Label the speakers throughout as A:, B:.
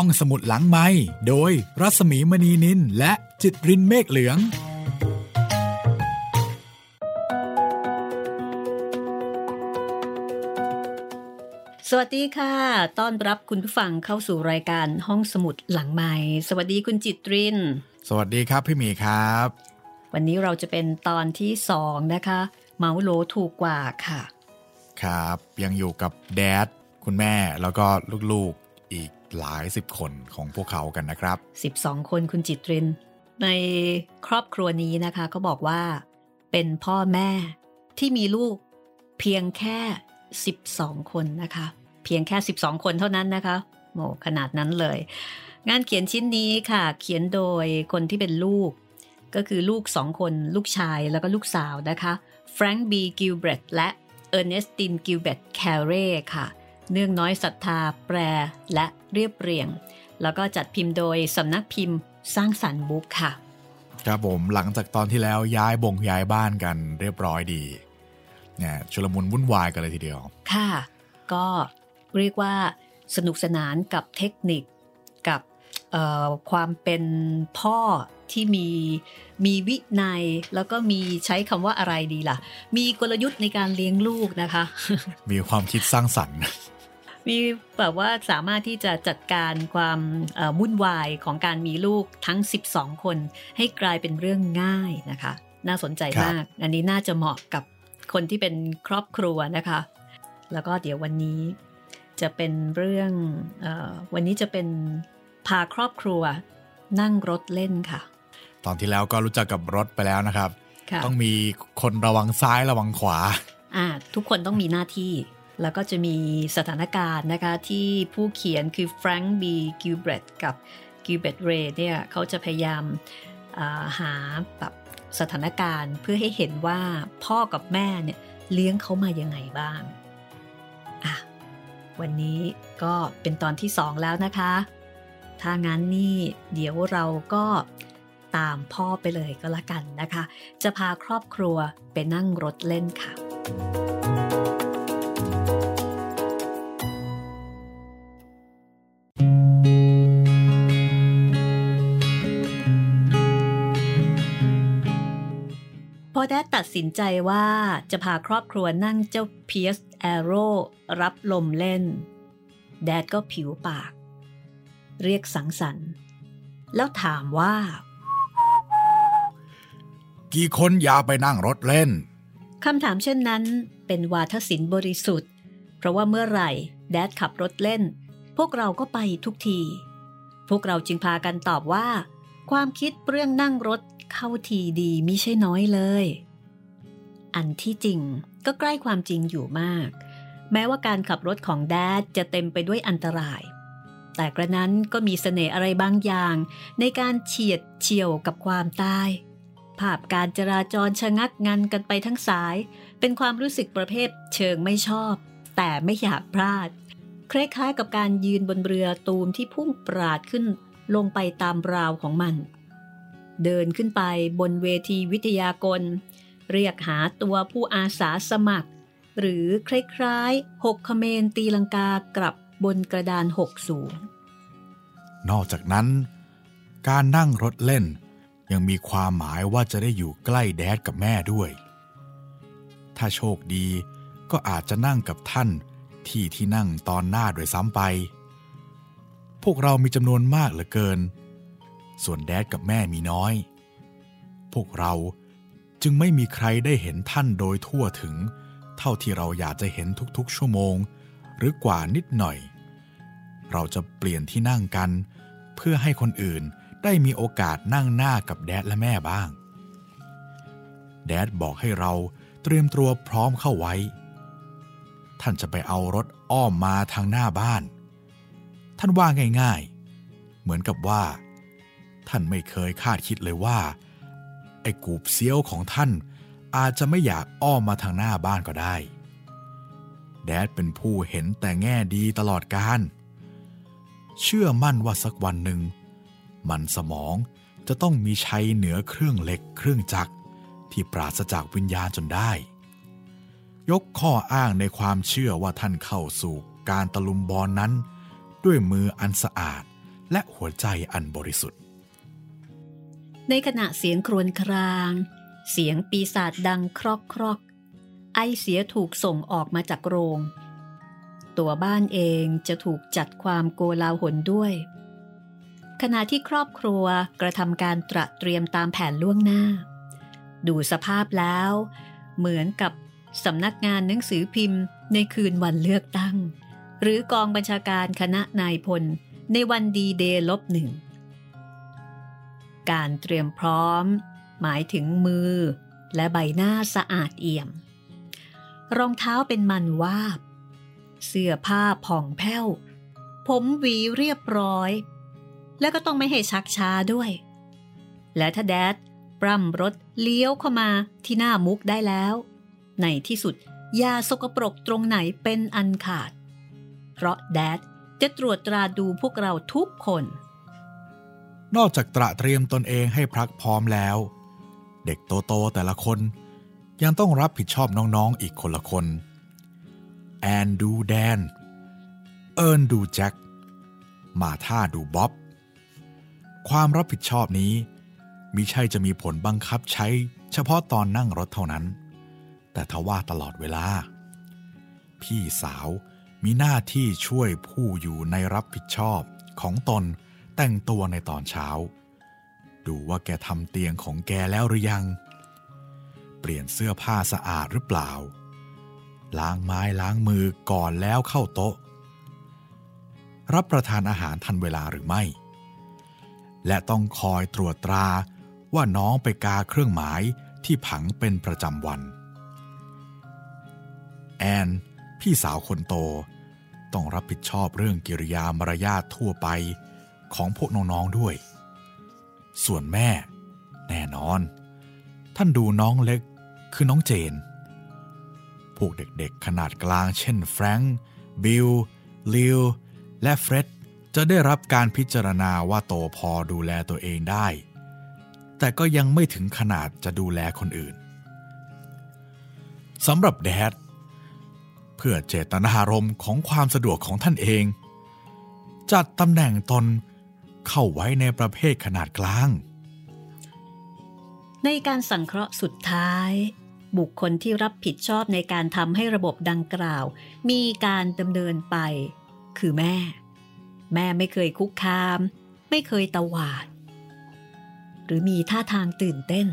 A: ห้องสมุดหลังไม้โดยรัสมีมณีนินและจิตรินเมฆเหลือง
B: สวัสดีค่ะ ต้อนรับคุณผู้ฟังเข้าสู่รายการห้องสมุดหลังไม้สวัสดีคุณจิตริน
A: สวัสดีครับพี่หมีครับ
B: วันนี้เราจะเป็นตอนที่สองนะคะ เมาส์โลถูกกว่าค่ะ
A: ครับ ยังอยู่กับแดดคุณแม่แล้วก็ลูกๆอีก หลายสิบคนของพวกเขากันนะครับ
B: 12 คนคุณจิตริน ในครอบครัวนี้นะคะเขาบอกว่า เป็นพ่อแม่ที่มีลูกเพียงแค่ 12 คนนะคะ เพียงแค่ 12 คนเท่านั้นนะคะโหขนาดนั้นเลย งานเขียนชิ้นนี้ค่ะ เขียนโดยคนที่เป็นลูก ก็คือลูกสองคนลูกชายแล้วก็ลูกสาวนะคะแฟรงค์บีกิลเบรตและเออร์เนสตินกิลเบรตแคเร่ค่ะ เนื่องน้อยศรัทธาแปลและเรียบเรียง แล้วก็จัดพิมพ์โดยสำนักพิมพ์สร้างสรรค์บุ๊กค่ะ
A: ครับผมหลังจากตอนที่แล้วย้ายบงย้ายบ้านกันเรียบร้อยดีเนี่ยชุลมุนวุ่นวายกันเลยทีเดียว
B: ค่ะ ก็เรียกว่าสนุกสนานกับเทคนิคกับเอ่อความเป็นพ่อที่มีมีวินัยแล้วก็มีใช้คำว่าอะไรดีล่ะ มีกลยุทธ์ในการเลี้ยงลูกนะคะ
A: มีความคิดสร้างสรรค์
B: มีแบบว่าสามารถที่จะจัดการความเอ่อวุ่นวายของการมีลูกทั้ง 12 คน ให้กลายเป็นเรื่องง่ายนะคะ น่าสนใจ
A: ครับ
B: มาก อันนี้น่าจะเหมาะกับคนที่เป็นครอบครัวนะคะ แล้วก็เดี๋ยววันนี้จะเป็นเรื่องเออวันนี้จะเป็นพาครอบครัวนั่งรถเล่นค่ะ
A: ตอนที่แล้วก็รู้จักกับรถไปแล้วนะครับ
B: ค่ะ
A: ต้องมีคนระวังซ้ายระวังขวา
B: อ่า ทุกคนต้องมีหน้าที่ แล้วก็จะมีสถานการณ์นะคะที่ผู้เขียนคือแฟรงค์บีกิลเบรตกับกิลเบรตเรย์เนี่ยเขาจะพยายามาหาแบบสถานการณ์เพื่อให้เห็นว่าพ่อกับแม่เนี่ยเลี้ยงเขามายังไงบ้างอะวันนี้ก็เป็นตอนที่สองแล้วนะคะ ถ้างั้นนี่เดี๋ยวเราก็ตามพ่อไปเลยก็แล้วกันนะคะ จะพาครอบครัวไปนั่งรถเล่นค่ะ สินใจว่าจะพาครอบครัวนั่งเจ้าเพียสแอโร่รับลมเล่น แดดก็ผิวปาก เรียกสังสรรค์ แล้วถามว่า
A: กี่คนอยากไปนั่งรถเล่น
B: คำถามเช่นนั้นเป็นวาทศิลป์บริสุทธิ์ เพราะว่าเมื่อไหร่แดดขับรถเล่น พวกเราก็ไปทุกที พวกเราจึงพากันตอบว่า ความคิดเรื่องนั่งรถเข้าทีดีมิใช่น้อยเลย อันที่จริงก็ใกล้ความจริงอยู่มาก แม้ว่าการขับรถของแดดจะเต็มไปด้วยอันตราย แต่กระนั้นก็มีเสน่ห์อะไรบางอย่าง ในการเฉียดเฉียวกับความตาย ภาพการจราจรชะงักงันกันไปทั้งสาย เป็นความรู้สึกประเภทเชิงไม่ชอบ แต่ไม่อยากพลาดคล้ายๆกับการยืนบนเรือตูมที่พุ่งปราดขึ้นลงไปตามราวของมัน เดินขึ้นไปบนเวทีวิทยากล เรียกหาตัวผู้อาสาสมัคร หรือคล้ายๆหกเมรตีลังกากลับบนกระดานหกสูง
A: นอกจากนั้น การนั่งรถเล่นยังมีความหมายว่าจะได้อยู่ใกล้แดดกับแม่ด้วย ถ้าโชคดีก็อาจจะนั่งกับท่านที่ที่นั่งตอนหน้าโดยซ้ำไป พวกเรามีจำนวนมากเหลือเกิน ส่วนแดดกับแม่มีน้อย พวกเรา จึงไม่มีใครได้เห็นท่านโดยทั่วถึง เท่าที่เราอยากจะเห็นทุกๆ ชั่วโมง หรือกว่านิดหน่อย เราจะเปลี่ยนที่นั่งกัน เพื่อให้คนอื่นได้มีโอกาสนั่งหน้ากับแดดและแม่บ้าง แดดบอกให้เราเตรียมตัวพร้อมเข้าไว้ ท่านจะไปเอารถอ้อมมาทางหน้าบ้าน ท่านว่าง่ายๆ เหมือนกับว่า ท่านไม่เคยคาดคิดเลยว่า อ้กูบเซียวของท่าน อาจจะไม่อยากอ้อมมาทางหน้าบ้านก็ได้ แดดเป็นผู้เห็นแต่แง่ดีตลอดการ เชื่อมั่นว่าสักวันหนึ่ง มันสมองจะต้องมีชัยเหนือเครื่องเหล็กเครื่องจักรที่ปราศจากวิญญาณจนได้ ยกข้ออ้างในความเชื่อว่าท่านเข้าสู่การตะลุมบอลนนั้น ด้วยมืออันสะอาดและหัวใจอันบริสุทธิ์
B: ในขณะเสียงครวญคราง เสียงปีศาจดังครอกครอกไอเสียถูกส่งออกมาจากโรง ตัวบ้านเองจะถูกจัดความโกลาหลด้วย ขณะที่ครอบครัวกระทำการตระเตรียมตามแผนล่วงหน้า ดูสภาพแล้ว เหมือนกับสำนักงานหนังสือพิมพ์ในคืนวันเลือกตั้ง หรือกองบัญชาการคณะนายพลในวันดีเดย์ลบหนึ่ง การเตรียมพร้อม หมายถึงมือ และใบหน้าสะอาดเอี่ยม รองเท้าเป็นมันวาบ เสื้อผ้าผ่องแผ้ว ผมหวีเรียบร้อย แล้วก็ต้องไม่ให้ชักช้าด้วย และถ้าแดดปร่ำรถเลี้ยวเข้ามาที่หน้ามุกได้แล้ว ในที่สุดยาสกปรกตรงไหนเป็นอันขาด เพราะแดดจะตรวจตราดูพวกเราทุกคน
A: นอกจากตระเตรียมตนเองให้พรักพร้อมแล้ว เด็กโตๆแต่ละคนยังต้องรับผิดชอบน้องๆอีกคนละคน แอนดูแดน เอิร์นดูแจ็ค มาท่าดูบ๊อบ ความรับผิดชอบนี้มิใช่จะมีผลบังคับใช้เฉพาะตอนนั่งรถเท่านั้น แต่ทว่าตลอดเวลา พี่สาวมีหน้าที่ช่วยผู้อยู่ในรับผิดชอบของตน แต่งตัวในตอนเช้า ดูว่าแกทำเตียงของแกแล้วหรือยัง เปลี่ยนเสื้อผ้าสะอาดหรือเปล่า ล้างไม้ล้างมือก่อนแล้วเข้าโต๊ะ รับประทานอาหารทันเวลาหรือไม่ และต้องคอยตรวจตราว่าน้องไปกาเครื่องหมายที่ผังเป็นประจำวัน แอนพี่สาวคนโต ต้องรับผิดชอบเรื่องกิริยามารยาททั่วไป ของพวกน้องๆด้วย ส่วนแม่ แน่นอน ท่านดูน้องเล็กคือน้องเจน พวกเด็กๆขนาดกลางเช่นแฟรงค์บิลลิวและเฟร็ดจะได้รับการพิจารณาว่าโตพอดูแลตัวเองได้ แต่ก็ยังไม่ถึงขนาดจะดูแลคนอื่นสำหรับแดดเพื่อเจตนารมณ์ของความสะดวกของท่านเอง จัดตำแหน่งตน เข้าไว้ในประเภทขนาดกลาง
B: ในการสังเคราะห์สุดท้าย บุคคลที่รับผิดชอบในการทำให้ระบบดังกล่าว มีการดำเนินไป คือแม่ แม่ไม่เคยคุกคาม ไม่เคยตวาด หรือมีท่าทางตื่นเต้น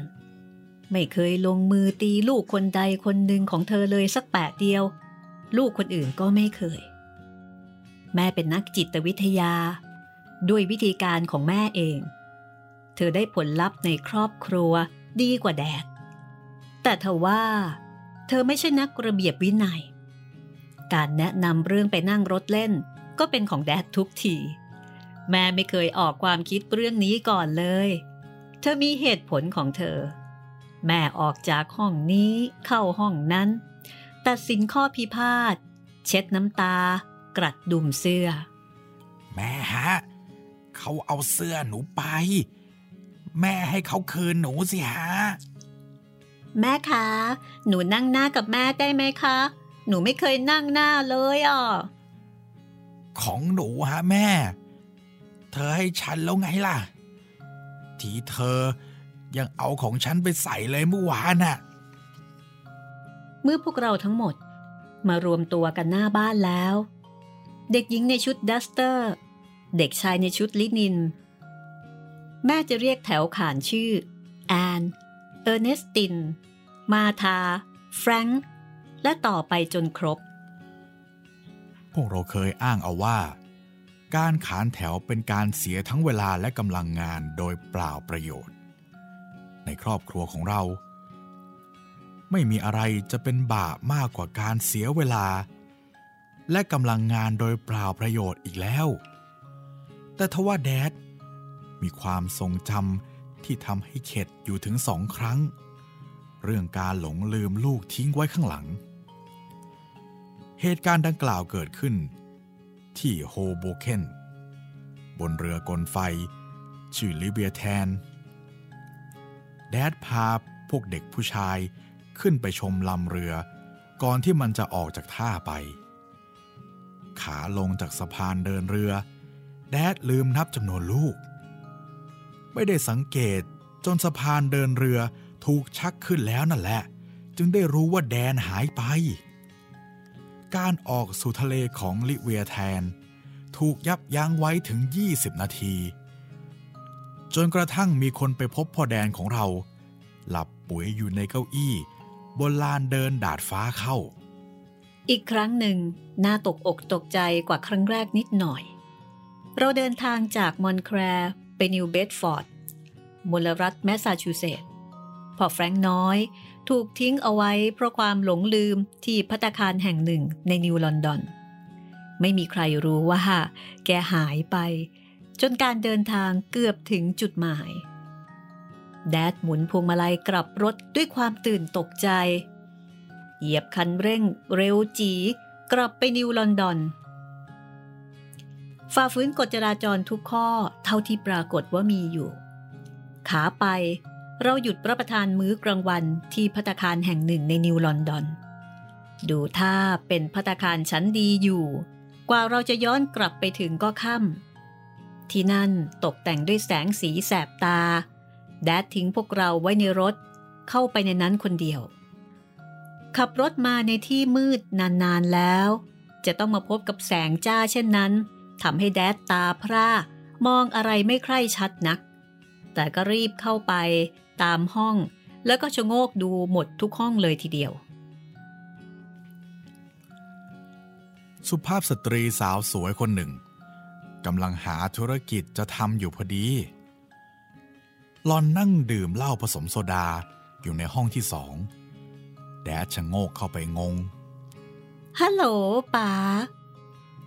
B: ไม่เคยลงมือตีลูกคนใดคนหนึ่งของเธอเลยสักแปะเดียว ลูกคนอื่นก็ไม่เคย แม่เป็นนักจิตวิทยา ด้วยวิธีการของแม่เอง เธอได้ผลลัพธ์ในครอบครัวดีกว่าแดด แต่เธอว่า เธอไม่ใช่นักระเบียบวินัย การแนะนำเรื่องไปนั่งรถเล่น ก็เป็นของแดดทุกที แม่ไม่เคยออกความคิดเรื่องนี้ก่อนเลย เธอมีเหตุผลของเธอ แม่ออกจากห้องนี้เข้าห้องนั้น ตัดสินข้อพิพาท เช็ดน้ำตา กรัดดุมเสื้อ
A: แม่ฮะ เขาเอาเสื้อหนูไป แม่ให้เขาคืนหนูสิฮะ
B: แม่คะ หนูนั่งหน้ากับแม่ได้ไหมคะ หนูไม่เคยนั่งหน้าเลยอะ
A: ของหนูฮะแม่ เธอให้ฉันแล้วไงล่ะ ที่เธอยังเอาของฉันไปใส่เลยเมื่อวานน่ะ
B: เมื่อพวกเราทั้งหมดมารวมตัวกันหน้าบ้านแล้ว เด็กหญิงในชุดดัสเตอร์ เด็กชายในชุดลินิน แม่จะเรียกแถวขานชื่อ แอน เออร์เนสติน มาธา แฟรงค์ และต่อไปจนครบ
A: พวกเราเคยอ้างเอาว่า การขานแถวเป็นการเสียทั้งเวลาและกำลังงานโดยเปล่าประโยชน์ ในครอบครัวของเรา ไม่มีอะไรจะเป็นบาปมากกว่าการเสียเวลาและกำลังงานโดยเปล่าประโยชน์อีกแล้ว แต่ทว่าแดด มีความทรงจำที่ทำให้เข็ดอยู่ถึงสองครั้ง เรื่องการหลงลืมลูกทิ้งไว้ข้างหลัง เหตุการณ์ดังกล่าวเกิดขึ้น ที่โฮโบเคนบนเรือกลไฟ ชื่อลิเบียแทน แดดพาพวกเด็กผู้ชายขึ้นไปชมลำเรือ ก่อนที่มันจะออกจากท่าไป ขาลงจากสะพานเดินเรือ แดดลืมนับจำนวนลูก ไม่ได้สังเกตจนสะพานเดินเรือถูกชักขึ้นแล้วนั่นแหละ จึงได้รู้ว่าแดนหายไป การออกสู่ทะเลของลิเวียแทน ถูกยับยั้งไว้ถึง 20 นาที จนกระทั่งมีคนไปพบพ่อแดนของเรา หลับปุ๋ยอยู่ในเก้าอี้ บนลานเดินดาดฟ้าเข้า
B: อีกครั้งหนึ่งน่าตกอกตกใจกว่าครั้งแรกนิดหน่อย เราเดินทางจากมอนต์แคลร์ไปนิวเบดฟอร์ดมลรัฐแมสซาชูเซตส์พอแฟรงค์น้อย ถูกทิ้งเอาไว้เพราะความหลงลืมที่พัตคารแห่งหนึ่งในนิวลอนดอน ไม่มีใครรู้ว่า แกหายไป จนการเดินทางเกือบถึงจุดหมาย แดดหมุนพวงมาลัยกลับรถด้วยความตื่นตกใจ เหยียบคันเร่งเร็วจี กลับไปนิวลอนดอน ฝ่าฝืนกฎจราจรทุกข้อเท่าที่ปรากฏว่ามีอยู่ ขาไป เราหยุดรับประทานมื้อกลางวันที่พัตคารแห่งหนึ่งในนิวลอนดอน ดูท่าเป็นพัตคารชั้นดีอยู่ กว่าเราจะย้อนกลับไปถึงก็ค่ำที่นั่นตกแต่งด้วยแสงสีแสบตา แดดทิ้งพวกเราไว้ในรถเข้าไปในนั้นคนเดียว ขับรถมาในที่มืดนานๆแล้ว จะต้องมาพบกับแสงจ้าเช่นนั้น ทำให้แดดตาพร่ามองอะไรไม่ใคร่ชัดนัก แต่ก็รีบเข้าไปตามห้องแล้วก็ชะโงกดูหมดทุกห้องเลยทีเดียว
A: สุภาพสตรีสาวสวยคนหนึ่งกำลังหาธุรกิจจะทำอยู่พอดี หลอนนั่งดื่มเหล้าผสมโซดาอยู่ในห้องที่สอง แดดชะโงกเข้าไปงง
B: ฮัลโหลป๋า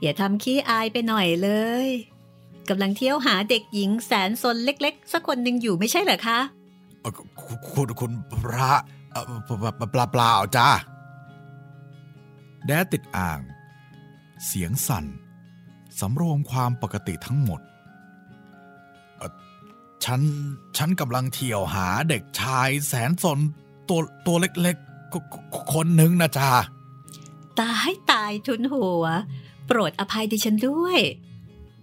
B: อย่าทำขี้อายไปหน่อยเลยกำลังเที่ยวหาเด็กหญิงแสนสนเล็ก ๆ สักคนหนึ่งอยู่ไม่ใช่เหรอคะ
A: คุณคุณพระปลาเปล่าจ้าแดดติดอ่าง เสียงสั่น สำรวมความปกติทั้งหมด ฉัน ฉันกำลังเที่ยวหาเด็กชายแสนสนตัวตัวเล็กๆ คนหนึ่งนะจ้า
B: ตายตายทุนหัว โปรดอภัยดิฉันด้วย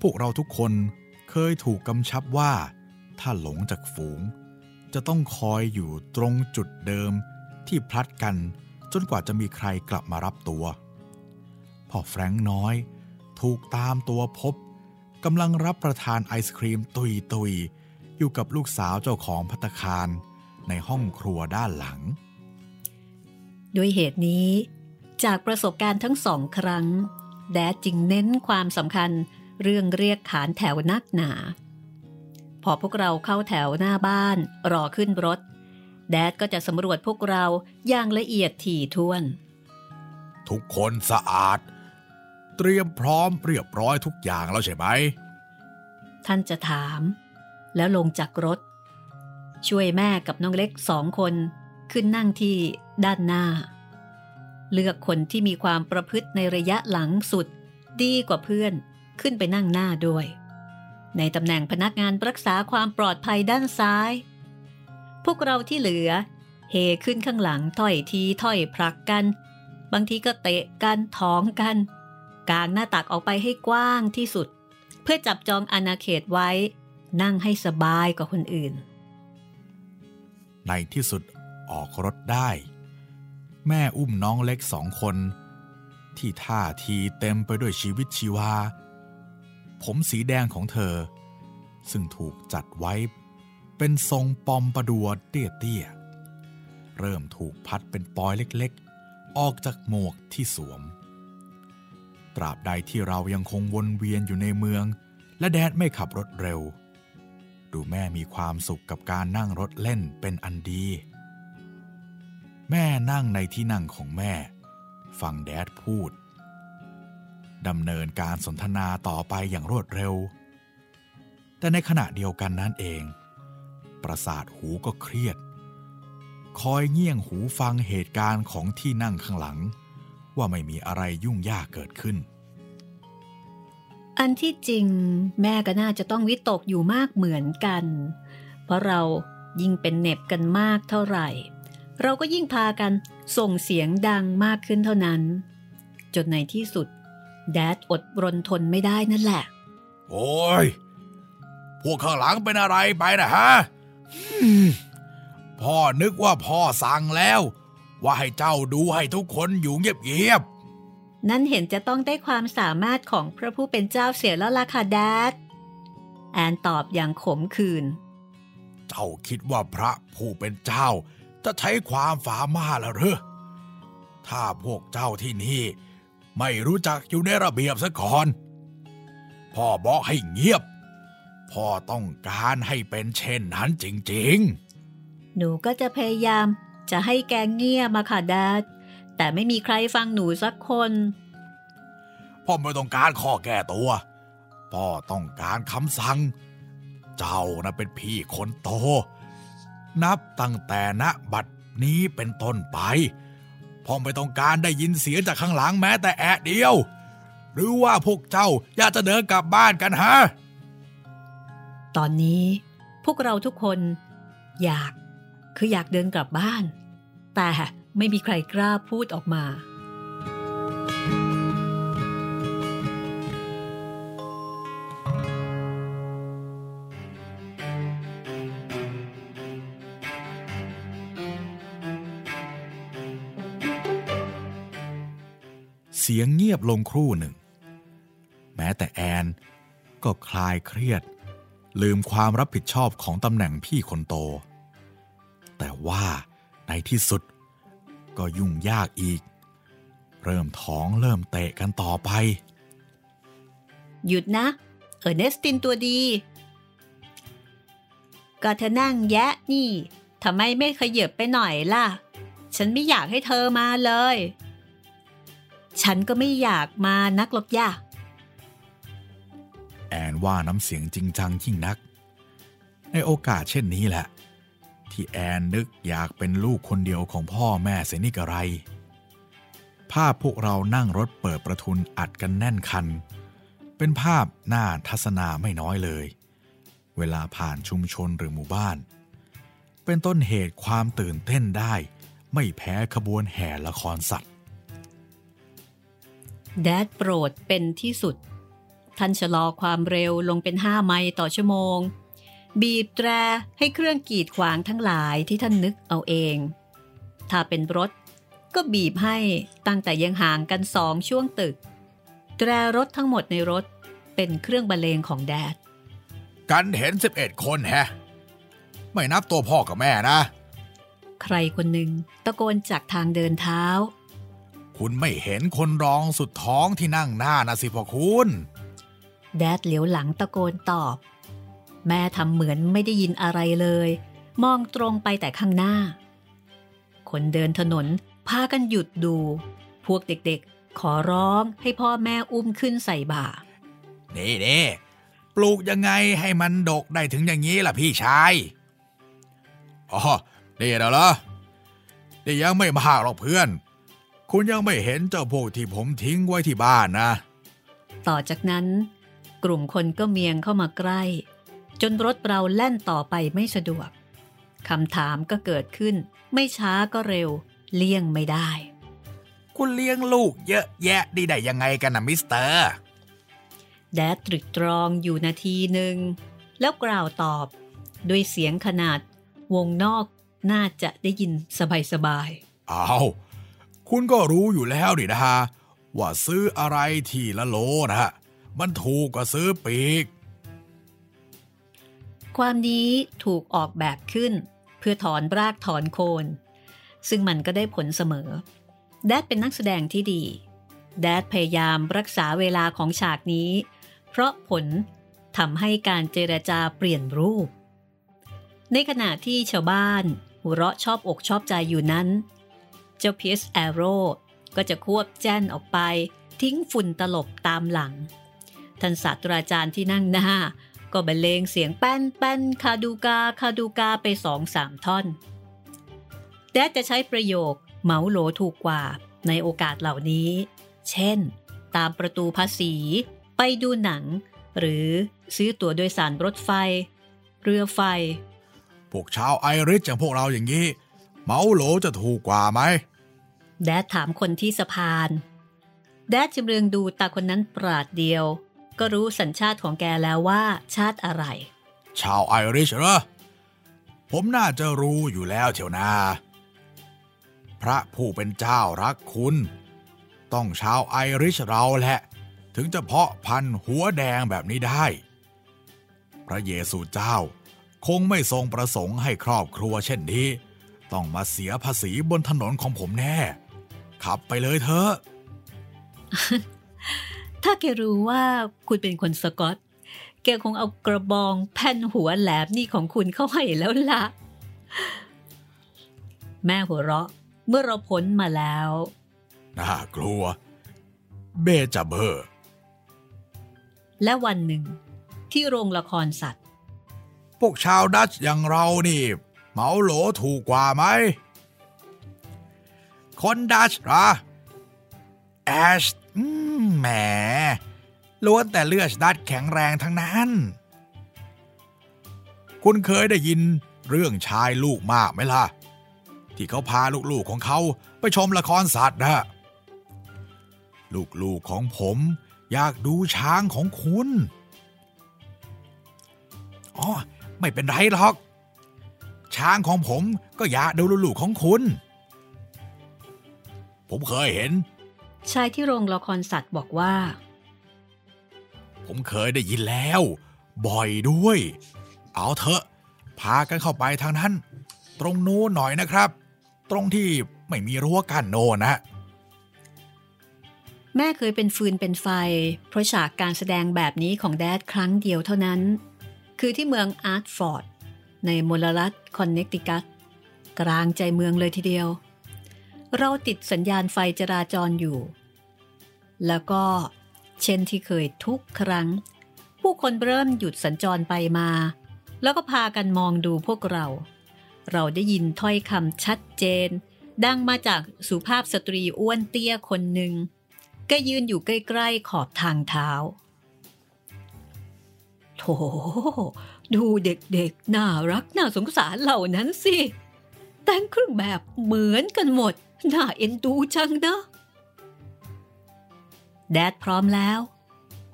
A: พวกเราทุกคนเคยถูกกำชับว่า ถ้าหลงจากฝูง จะต้องคอยอยู่ตรงจุดเดิมที่พลัดกันจนกว่าจะมีใครกลับมารับตัวพ่อแฟรงค์น้อย ถูกตามตัวพบกำลังรับประทานไอศครีมตุยตุยอยู่กับลูกสาวเจ้าของพัตคารในห้องครัวด้านหลัง
B: ด้วยเหตุนี้ จากประสบการณ์ทั้งสองครั้ง แดดจึงเน้นความสำคัญเรื่องเรียกขานแถวนักหนา พอพวกเราเข้าแถวหน้าบ้าน รอขึ้นรถ แดดก็จะสำรวจพวกเราอย่างละเอียดถี่ถ้วน
A: ทุกคนสะอาด เตรียมพร้อมเรียบร้อยทุกอย่างแล้วใช่ไหม
B: ท่านจะถาม แล้วลงจากรถ ช่วยแม่กับน้องเล็กสองคนขึ้นนั่งที่ด้านหน้า เลือกคนที่มีความประพฤติในระยะหลังสุด ดีกว่าเพื่อนขึ้นไปนั่งหน้าด้วย ในตำแหน่งพนักงานรักษาความปลอดภัยด้านซ้าย พวกเราที่เหลือ เฮขึ้นข้างหลังถ้อยทีถ้อยผลักกัน บางทีก็เตะกันท้องกันกางหน้าตักออกไปให้กว้างที่สุด เพื่อจับจองอาณาเขตไว้ นั่งให้สบายกว่าคนอื่น
A: ในที่สุดออกรถได้ แม่อุ้มน้องเล็กสองคน ที่ท่าทีเต็มไปด้วยชีวิตชีวา ผมสีแดงของเธอ ซึ่งถูกจัดไว้ เป็นทรงปอมประดัวเตี้ยๆ เริ่มถูกพัดเป็นปอยเล็กๆ ออกจากหมวกที่สวม ตราบใดที่เรายังคงวนเวียนอยู่ในเมือง และแดดไม่ขับรถเร็ว ดูแม่มีความสุขกับการนั่งรถเล่นเป็นอันดี แม่นั่งในที่นั่งของแม่ ฟังแดดพูดดำเนินการสนทนาต่อไปอย่างรวดเร็ว แต่ในขณะเดียวกันนั้นเอง ประสาทหูก็เครียด คอยเงี่ยงหูฟังเหตุการณ์ของที่นั่งข้างหลัง ว่าไม่มีอะไรยุ่งยากเกิดขึ้น
B: อันที่จริงแม่ก็น่าจะต้องวิตกอยู่มากเหมือนกัน เพราะเรายิ่งเป็นเน็บกันมากเท่าไหร่ เราก็ยิ่งพากันส่งเสียงดังมากขึ้นเท่านั้น จนในที่สุด แดดอดรนทนไม่ได้นั่นแหละ
A: โอ้ย พวกข้างหลังเป็นอะไรไปนะฮะพ่อนึกว่าพ่อสั่งแล้ว ว่าให้เจ้าดูให้ทุกคนอยู่เงียบ
B: ๆ นั่นเห็นจะต้องได้ความสามารถของพระผู้เป็นเจ้าเสียแล้วล่ะค่ะแดดแอนตอบอย่างขมขื่น
A: เจ้าคิดว่าพระผู้เป็นเจ้า จะใช้ความฝามาแล้วหรือถ้าพวกเจ้าที่นี่ ไม่รู้จักอยู่ในระเบียบซะก่อน พ่อบอกให้เงียบ พ่อต้องการให้เป็นเช่นนั้นจริง
B: ๆ หนูก็จะพยายามจะให้แกเงียบมาค่ะดาดแต่ไม่มีใครฟังหนูสักคน
A: พ่อไม่ต้องการข้อแก้ตัว พ่อต้องการคำสั่ง เจ้านะเป็นพี่คนโต นับตั้งแต่ณบัดนี้เป็นต้นไปพ่อไม่ต้องการได้ยินเสียงจากข้างหลังแม้แต่แอะเดียว หรือว่าพวกเจ้าอยากจะเดินกลับบ้านกันฮะ
B: ตอนนี้พวกเราทุกคนอยากคืออยากเดินกลับบ้าน แต่ไม่มีใครกล้าพูดออกมา
A: เสียงเงียบลงครู่หนึ่ง แม้แต่แอนก็คลายเครียด ลืมความรับผิดชอบของตำแหน่งพี่คนโต แต่ว่าในที่สุดก็ยุ่งยากอีก เริ่มท้องเริ่มเตะกันต่อไป
B: หยุดนะ เออร์เนสตินตัวดีก็เธอนั่งแยะนี่ทำไมไม่ขยับไปหน่อยล่ะ ฉันไม่อยากให้เธอมาเลย ฉันก็ไม่อยากมานักหรอกย่า
A: แอนว่าน้ำเสียงจริงจังยิ่งนัก ในโอกาสเช่นนี้แหละ ที่แอนนึกอยากเป็นลูกคนเดียวของพ่อแม่เสียนี่กระไร ภาพพวกเรานั่งรถเปิดประทุนอัดกันแน่นคัน เป็นภาพหน่าทัศนาไม่น้อยเลย เวลาผ่านชุมชนหรือหมู่บ้าน เป็นต้นเหตุความตื่นเต้นได้ ไม่แพ้ขบวนแห่ละครสัตว์
B: แดดโปรดเป็นที่สุด ท่านชะลอความเร็วลงเป็นห้าไมล์ต่อชั่วโมง บีบแตรให้เครื่องกีดขวางทั้งหลายที่ท่านนึกเอาเอง ถ้าเป็นรถก็บีบให้ตั้งแต่ยังห่างกันสองช่วงตึก แตรรถทั้งหมดในรถเป็นเครื่องบรรเลงของแดด
A: กันเห็นสิบเอ็ดคนแฮะ ไม่นับตัวพ่อกับแม่นะ
B: ใครคนหนึ่งตะโกนจากทางเดินเท้า
A: คุณไม่เห็นคนรองสุดท้องที่นั่งหน้านะสิพ่อคุณ
B: แดดเหลียวหลังตะโกนตอบ แม่ทำเหมือนไม่ได้ยินอะไรเลย มองตรงไปแต่ข้างหน้า คนเดินถนนพากันหยุดดู พวกเด็กๆ ขอร้องให้พ่อแม่อุ้มขึ้นใส่บ่า
A: นี่นี่ปลูกยังไงให้มันดกได้ถึงอย่างนี้ล่ะพี่ชาย อ๋อเดี๋ยวเหรอเดี๋ยวยังไม่มากหรอกเพื่อน คุณยังไม่เห็นเจ้าพวกที่ผมทิ้งไว้ที่บ้านนะ
B: ต่อจากนั้น กลุ่มคนก็เมียงเข้ามาใกล้ จนรถเราแล่นต่อไปไม่สะดวกคำถามก็เกิดขึ้น ไม่ช้าก็เร็ว เลี่ยงไม่ได้
A: คุณเลี้ยงลูกเยอะแยะดีได้ยังไงกันนะมิสเตอร์
B: แดดตรึกตรองอยู่นาทีหนึ่ง แล้วกล่าวตอบ ด้วยเสียงขนาด วงนอกน่าจะได้ยินสบาย
A: ๆอ้าว คุณก็รู้อยู่แล้วดินะฮะว่าซื้ออะไรทีละโลนะฮะมันถูกกว่าซื้อปีก
B: ความนี้ถูกออกแบบขึ้น เพื่อถอนรากถอนโคน ซึ่งมันก็ได้ผลเสมอ แดดเป็นนักแสดงที่ดี แดดพยายามรักษาเวลาของฉากนี้ เพราะผลทำให้การเจรจาเปลี่ยนรูป ในขณะที่ชาวบ้านหัวเราะชอบอกชอบใจอยู่นั้น เจ้าพีสแอโร่ก็จะควบแจ้นออกไป ทิ้งฝุ่นตลบตามหลัง ท่านศาสตราจารย์ที่นั่งหน้า ก็บรรเลงเสียงแป้นแป้นคาดูกาคาดูกาไปสองสามท่อนแดดจะใช้ประโยคเหมาโหลถูกกว่าในโอกาสเหล่านี้ เช่น ตามประตูภาษี ไปดูหนัง หรือซื้อตั๋วโดยสารรถไฟ เรือไฟ
A: พวกชาวไอริสอย่างพวกเราอย่างนี้เมาโหลจะถูกกว่าไหม
B: แดดถามคนที่สะพาน แดดจำเรืองดูตาคนนั้นปราดเดียว ก็รู้สัญชาติของแกแล้วว่า ชาติอะไร
A: ชาวไอริชเหรอ ผมน่าจะรู้อยู่แล้วเชียวนา พระผู้เป็นเจ้ารักคุณ ต้องชาวไอริชเราแหละ ถึงจะเพาะพันธุ์หัวแดงแบบนี้ได้ พระเยซูเจ้าคงไม่ทรงประสงค์ให้ครอบครัวเช่นนี้ ต้องมาเสียภาษีบนถนนของผมแน่ ขับไปเลยเถอะ
B: ถ้าแกรู้ว่าคุณเป็นคนสกอต แกคงเอากระบองแผ่นหัวแหลมนี่ของคุณเข้าให้แล้วล่ะ แม่หัวเราะเมื่อเราพ้นมาแล้ว
A: น่ากลัว เบจาเบอร์
B: และวันหนึ่ง ที่โรงละครสัตว์
A: พวกชาวดัตช์อย่างเรานี่ เหมาโหลถูกกว่าไหม คนดัชเหรอแอชแหมล้วนแต่เลือดดัชแข็งแรงทั้งนั้น คุณเคยได้ยินเรื่องชายลูกมากไหมล่ะ ที่เขาพาลูกๆของเขาไปชมละครสัตว์นะลูกๆของผมอยากดูช้างของคุณ อ๋อ ไม่เป็นไรหรอก ช้างของผมก็อยากดูลูกๆของคุณ ผมเคยเห็น
B: ชายที่โรงละครสัตว์บอกว่า
A: ผมเคยได้ยินแล้ว บ่อยด้วย เอาเถอะ พากันเข้าไปทางนั้น ตรงโน้นหน่อยนะครับ ตรงที่ไม่มีรั้วกั้นโน่นนะ
B: แม่เคยเป็นฟืนเป็นไฟ เพราะฉากการแสดงแบบนี้ของแดดครั้งเดียวเท่านั้น คือที่เมืองอาร์ตฟอร์ด ในมลรัฐคอนเนคติคัตกลางใจเมืองเลยทีเดียว เราติดสัญญาณไฟจราจรอยู่ แล้วก็เช่นที่เคยทุกครั้ง ผู้คนเริ่มหยุดสัญจรไปมา แล้วก็พากันมองดูพวกเรา เราได้ยินถ้อยคำชัดเจน ดังมาจากสุภาพสตรีอ้วนเตี้ยคนหนึ่งก็ยืนอยู่ใกล้ๆขอบทางเท้าโถดูเด็กๆ น่ารักน่าสงสารเหล่านั้นสิ แต่งเครื่องแบบเหมือนกันหมด น่าเอ็นดูจังนะแดดพร้อมแล้ว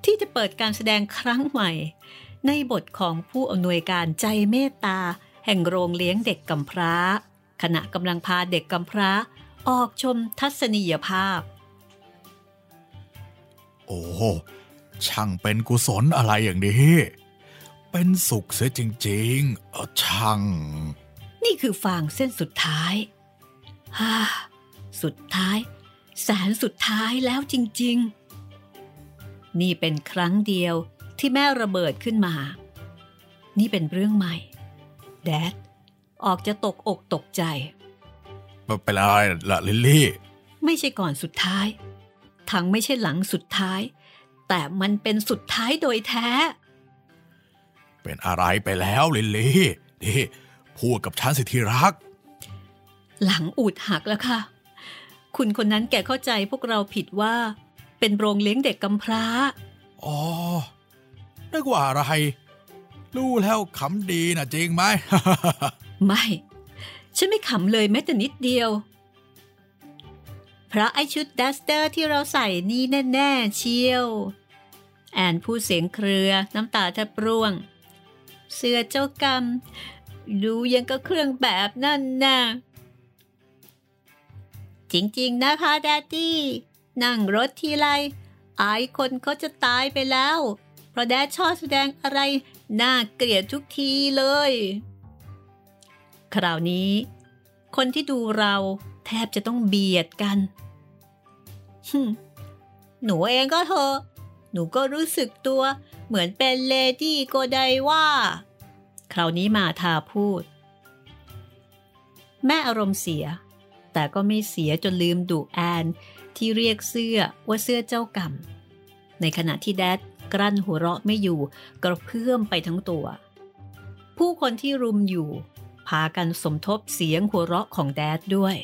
B: ที่จะเปิดการแสดงครั้งใหม่ ในบทของผู้อำนวยการใจเมตตา แห่งโรงเลี้ยงเด็กกำพร้า ขณะกำลังพาเด็กกำพร้า ออกชมทัศนียภาพ
A: โอ้ช่างเป็นกุศลอะไรอย่างนี้ เป็นสุขเสียจริงๆเออช่าง
B: นี่คือฟางเส้นสุดท้ายฮ่า สุดท้าย แสนสุดท้ายแล้วจริง ๆ นี่เป็นครั้งเดียวที่แม่ระเบิดขึ้นมา นี่เป็นเรื่องใหม่แดดออกจะตกอกตกใจ
A: เป็นอะไรล่ะลิลลี่
B: ไม่ใช่ก่อนสุดท้าย ทั้งไม่ใช่หลังสุดท้าย แต่มันเป็นสุดท้ายโดยแท้
A: เป็นอะไรไปแล้วลิลลี่นี่พูดกับฉันสิที่รัก
B: หลังอูดหักแล้วค่ะ คุณคนนั้นแกเข้าใจพวกเราผิดว่า เป็นโรงเลี้ยงเด็กกำพร้า
A: อ๋อ นึกว่าอะไร รู้แล้วขำดีนะจริงไหม
B: ไม่ ฉันไม่ขำเลยแม้แต่นิดเดียวเพราะไอชุดดัสเตอร์ที่เราใส่นี่แน่ ๆ เชียว แอนพูดเสียงเครือน้ำตาแทบร่วง เสื้อเจ้ากรรม ดูยังก็เครื่องแบบนั่นน่ะ จริงๆนะคะ Daddy นั่งรถทีไรอายคนเขาจะตายไปแล้ว เพราะ Dad ชอบแสดงอะไรน่าเกลียดทุกทีเลย คราวนี้ คนที่ดูเราแทบจะต้องเบียดกัน หนูเองก็เถอะ หนูก็รู้สึกตัวเหมือนเป็นเลดี้โกไดว่า คราวนี้มาทาพูด แม่อารมณ์เสีย แต่ก็ไม่เสียจนลืมดุแอนที่เรียกเสื้อว่าเสื้อเจ้ากรรม ในขณะที่แดดกลั้นหัวเราะไม่อยู่กระเพื่อมไปทั้งตัว ผู้คนที่รุมอยู่ พากันสมทบเสียงหัวเราะของแดดด้วย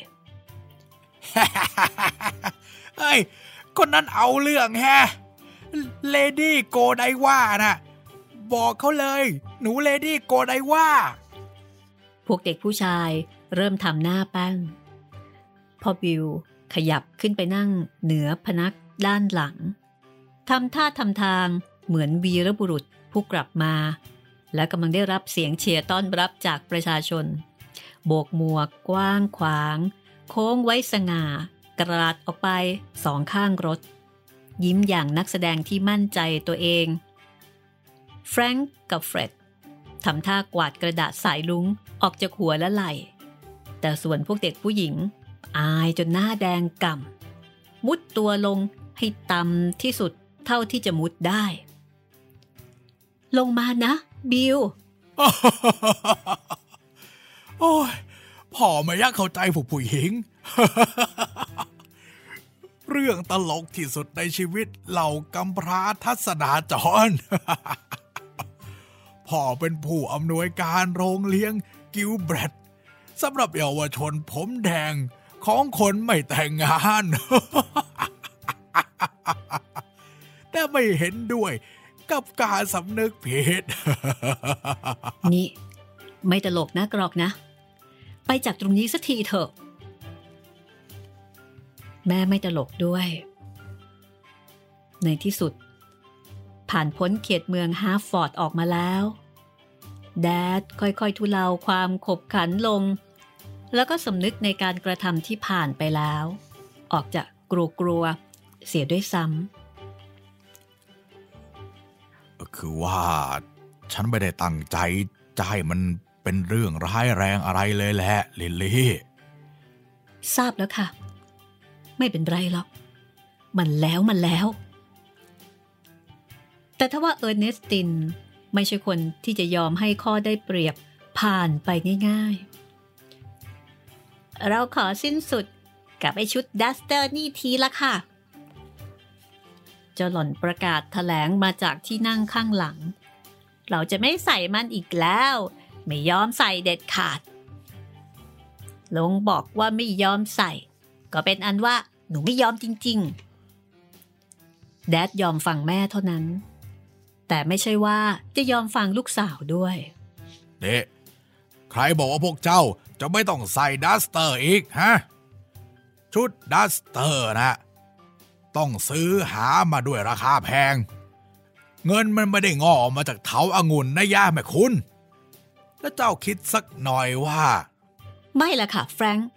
A: เฮ้ยคนนั้นเอาเรื่องแฮะเลดี้โกไดว่าน่ะ บอกเขาเลย หนูเลดี้โกไดว่า
B: พวกเด็กผู้ชายเริ่มทำหน้าแป้งพ อบิวขยับขึ้นไปนั่งเหนือพนักด้านหลังทำท่าทำทางเหมือนวีรบุรุษผู้กลับมา และกำลังได้รับเสียงเชียร์ต้อนรับจากประชาชน โบกหมวกกว้างขวาง โค้งไว้สง่ากระาดออกไปสองข้างรถ ยิ้มอย่างนักแสดงที่มั่นใจตัวเองแฟรงก์กับเฟร็ดทำท่ากวาดกระดาษสายลุงออกจากหัวและไหล่ แต่ส่วนพวกเด็กผู้หญิง อายจนหน้าแดงก่ำมุดตัวลงให้ต่ำที่สุดเท่าที่จะมุดได้ ลงมานะ บิล
A: โอ้ยพ่อไม่ยากเข้าใจพวกผู้หญิง เรื่องตลกที่สุดในชีวิตเหล่ากำพร้าทัศนาจร พ่อเป็นผู้อำนวยการโรงเลี้ยงกิลเบรดสำหรับเยาวชนผมแดง ของคนไม่แต่งงาน แต่ไม่เห็นด้วยกับการสำนึกผิด
B: นี่ ไม่ตลกนะกรอกนะ ไปจากตรงนี้สักทีเถอะ แม่ไม่ตลกด้วย ในที่สุด ผ่านพ้นเขตเมืองฮาร์ฟอร์ดออกมาแล้ว Dad ค่อยๆทุเลาความขบขันลง แล้วก็สำนึกในการกระทำที่ผ่านไปแล้ว ออกจะกลัวกลัวเสียด้วยซ้ำ
A: คือว่าฉันไม่ได้ตั้งใจจะให้มันเป็นเรื่องร้ายแรงอะไรเลยแหละลิลลี่
B: ทราบแล้วค่ะ ไม่เป็นไรหรอก มันแล้วมันแล้ว แต่ถ้าว่าเออร์เนสติน ไม่ใช่คนที่จะยอมให้ข้อได้เปรียบผ่านไปง่าย ๆ เราขอสิ้นสุดกับไอ้ชุด duster นี่ทีละค่ะเจ้าหล่อนประกาศถแถลงมาจากที่นั่งข้างหลัง เราจะไม่ใส่มันอีกแล้ว ไม่ยอมใส่เด็ดขาด ลงบอกว่าไม่ยอมใส่ ก็เป็นอันว่าหนูไม่ยอมจริง ๆ แดดยอมฟังแม่เท่านั้น แต่ไม่ใช่ว่าจะยอมฟังลูกสาวด้วย
A: เด็ใครบอกว่าพวกเจ้า จะไม่ต้องใส่ดัสเตอร์อีกฮะ ชุด duster นะ ต้องซื้อหามาด้วยราคาแพง เงินมันไม่ได้งอออกมาจากเถาองุ่นนะจ๊ะแม่คุณ แล้วเจ้าคิดสักหน่อยว่า
B: ไม่ละค่ะแฟรงค์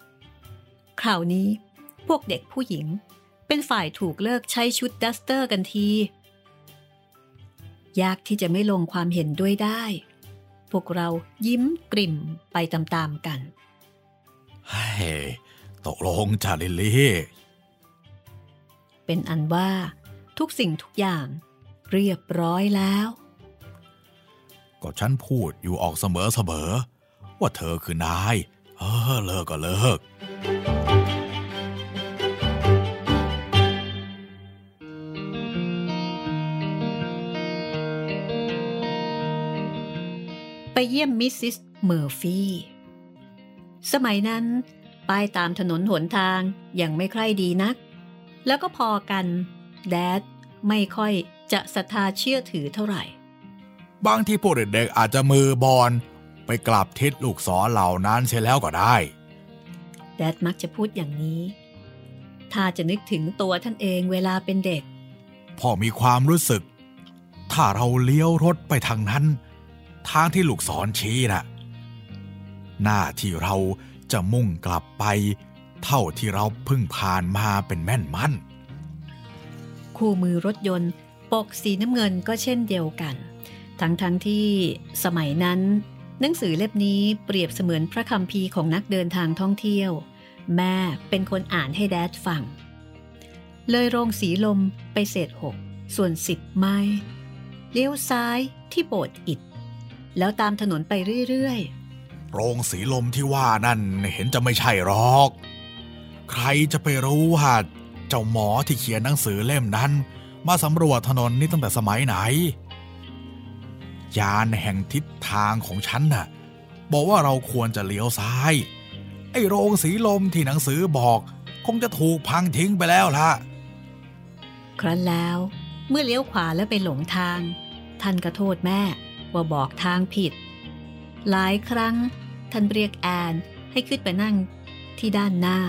B: คราวนี้พวกเด็กผู้หญิงเป็นฝ่ายถูกเลิกใช้ชุด duster กันที ยากที่จะไม่ลงความเห็นด้วยได้ พวกเรายิ้มกริ่มไปตามๆกัน
A: เฮ้ตกลงจาลิลี่
B: เป็นอันว่า ทุกสิ่งทุกอย่างเรียบร้อยแล้ว
A: ก็ฉันพูดอยู่ออกเสมอเสมอว่าเธอคือนาย เออเลิกก็เลิก
B: เยี่ยม Mrs. เมอร์ฟี่สมัยนั้น ป้ายตามถนนหนทางยังไม่ใคร่ดีนัก แล้วก็พอกัน Dad ไม่ค่อยจะศรัทธาเชื่อถือเท่าไหร่
A: บางที่พวกเด็กๆอาจจะมือบอนไปกลับทิศลูกศรเหล่านั้นเสียแล้วก็ได้
B: Dad มักจะพูดอย่างนี้ ถ้าจะนึกถึงตัวท่านเองเวลาเป็นเด็ก
A: พ่อมีความรู้สึก ถ้าเราเลี้ยวรถไปทางนั้น ทางที่ลูกศรชี้นะ่ะหน้าที่เราจะมุ่งกลับไป เท่าที่เราเพิ่งผ่านมาเป็นแม่นมั่น
B: คู่มือรถยนต์ปกสีน้ำเงินก็เช่นเดียวกัน ทั้งทั้งที่สมัยนั้น หนังสือเล่มนี้เปรียบเสมือนพระคำพีของนักเดินทางท่องเที่ยว แม่เป็นคนอ่านให้แดดฟัง เลยโรงสีลมไปเศษหกส่วนสิบไม้เลี้ยวซ้ายที่โบสถ์อิฐ แล้วตามถนนไปเรื่อย
A: ๆ โรงสีลมที่ว่านั่นเห็นจะไม่ใช่หรอก ใครจะไปรู้ว่าเจ้าหมอที่เขียนหนังสือเล่มนั้น มาสำรวจถนนนี้ตั้งแต่สมัยไหน ยานแห่งทิศทางของฉันน่ะ บอกว่าเราควรจะเลี้ยวซ้าย ไอ้โรงสีลมที่หนังสือบอก คงจะถูกพังทิ้งไปแล้วล่ะ
B: ครั้นแล้ว เมื่อเลี้ยวขวาแล้วไปหลงทาง ท่านก็โทษแม่ ว่าบอกทางผิด หลายครั้งท่านเรียกแอนให้ขึ้นไปนั่งที่ด้านหน้า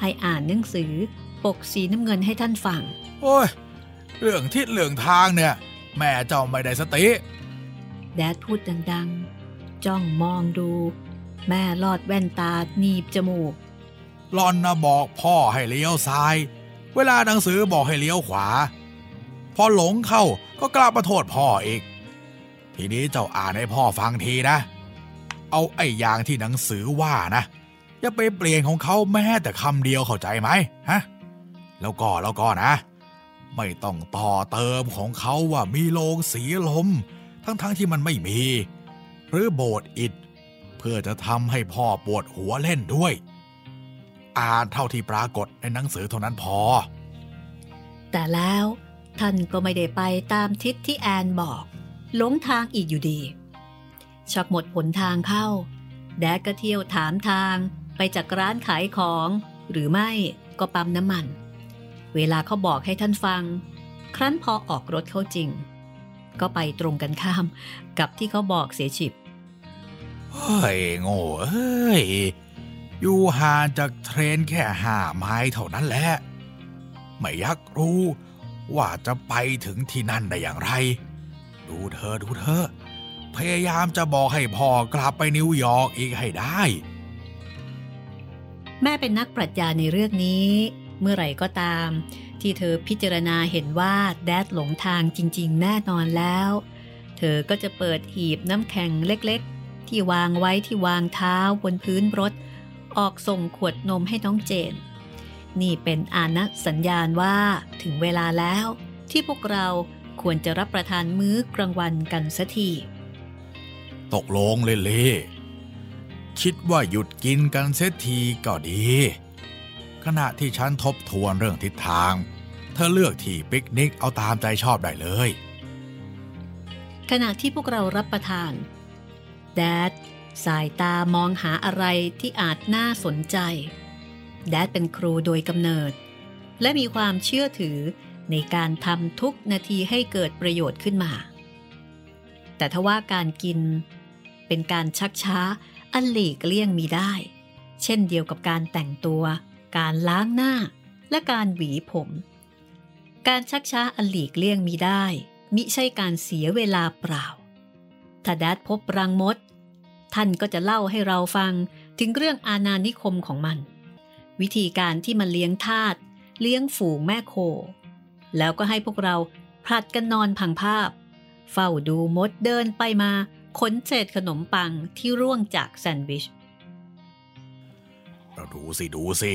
B: ให้อ่านหนังสือปกสีน้ำเงินให้ท่านฟัง
A: โอ้ย เรื่องทิศเรื่องทางเนี่ย แม่เจ้าไม่ได้สติ
B: แดดพูดดังๆ จ้องมองดู แม่ลอดแว่นตาหนีบจมูก
A: หลอนนะบอกพ่อให้เลี้ยวซ้าย เวลาหนังสือบอกให้เลี้ยวขวา พอหลงเข้าก็กลับมาโทษพ่ออีก ทีนี้เจ้าอ่านให้พ่อฟังทีนะ เอาไอ้ยางที่หนังสือว่านะ อย่าไปเปลี่ยนของเขาแม้แต่คำเดียวเข้าใจไหมฮะ แล้วก็แล้วก็นะ ไม่ต้องต่อเติมของเขาว่ามีโลงสีลม ทั้งๆทที่มันไม่มี หรือโบสอิดเพื่อจะทำให้พ่อปวดหัวเล่นด้วย อ่านเท่าที่ปรากฏในหนังสือเท่านั้นพอ
B: แต่แล้วท่านก็ไม่ได้ไปตามทิศที่แอนบอก หลงทางอีกอยู่ดี ชักหมดผลทางเข้า แดกก็เที่ยวถามทางไปจากร้านขายของ หรือไม่ก็ปั๊มน้ำมัน เวลาเขาบอกให้ท่านฟัง ครั้นพอออกรถเข้าจริง ก็ไปตรงกันข้ามกับที่เขาบอกเสียฉิบ
A: เฮ้ยโง่เอ้ย อยู่ห่างจากเทรนแค่ห้าไม้เท่านั้นแหละ ไม่ยักรู้ว่าจะไปถึงที่นั่นได้อย่างไร ดูเธอดูเธอ พยายามจะบอกให้พ่อกลับไปนิวยอร์กอีกให้ได้
B: แม่เป็นนักปรัชญาในเรื่องนี้ เมื่อไหร่ก็ตาม ที่เธอพิจารณาเห็นว่าแดดหลงทางจริง ๆ แน่นอนแล้ว เธอก็จะเปิดหีบน้ำแข็งเล็กๆ ที่วางไว้ที่วางเท้าบนพื้นรถ ออกส่งขวดนมให้น้องเจน นี่เป็นอานัสัญญาณว่าถึงเวลาแล้วที่พวกเรา ควรจะรับประทานมื้อกลางวันกันสัที
A: ตกลงเล่เล่คิดว่าหยุดกินกันเสียทีก็ดี ขณะที่ฉันทบทวนเรื่องทิศทาง เธอเลือกที่ปิกนิกเอาตามใจชอบได้เลย
B: ขณะที่พวกเรารับประทาน แดดสายตามองหาอะไรที่อาจน่าสนใจ แดดเป็นครูโดยกำเนิด และมีความเชื่อถือ ในการทำทุกนาทีให้เกิดประโยชน์ขึ้นมา แต่ทว่าการกิน เป็นการชักช้าอันหลีกเลี่ยงมีได้ เช่นเดียวกับการแต่งตัว การล้างหน้า และการหวีผม การชักช้าอันหลีกเลี่ยงมีได้ มิใช่การเสียเวลาเปล่า ถ้าแดดพบรังมด ท่านก็จะเล่าให้เราฟังถึงเรื่องอาณานิคมของมัน วิธีการที่มันเลี้ยงทาสเลี้ยงฝูงแม่โค แล้วก็ให้พวกเราพลัดกันนอนพังภาพ เฝ้าดูมดเดินไปมาขนเศษขนมปังที่ร่วงจากแซนด์วิช
A: เราดูสิ ดูสิ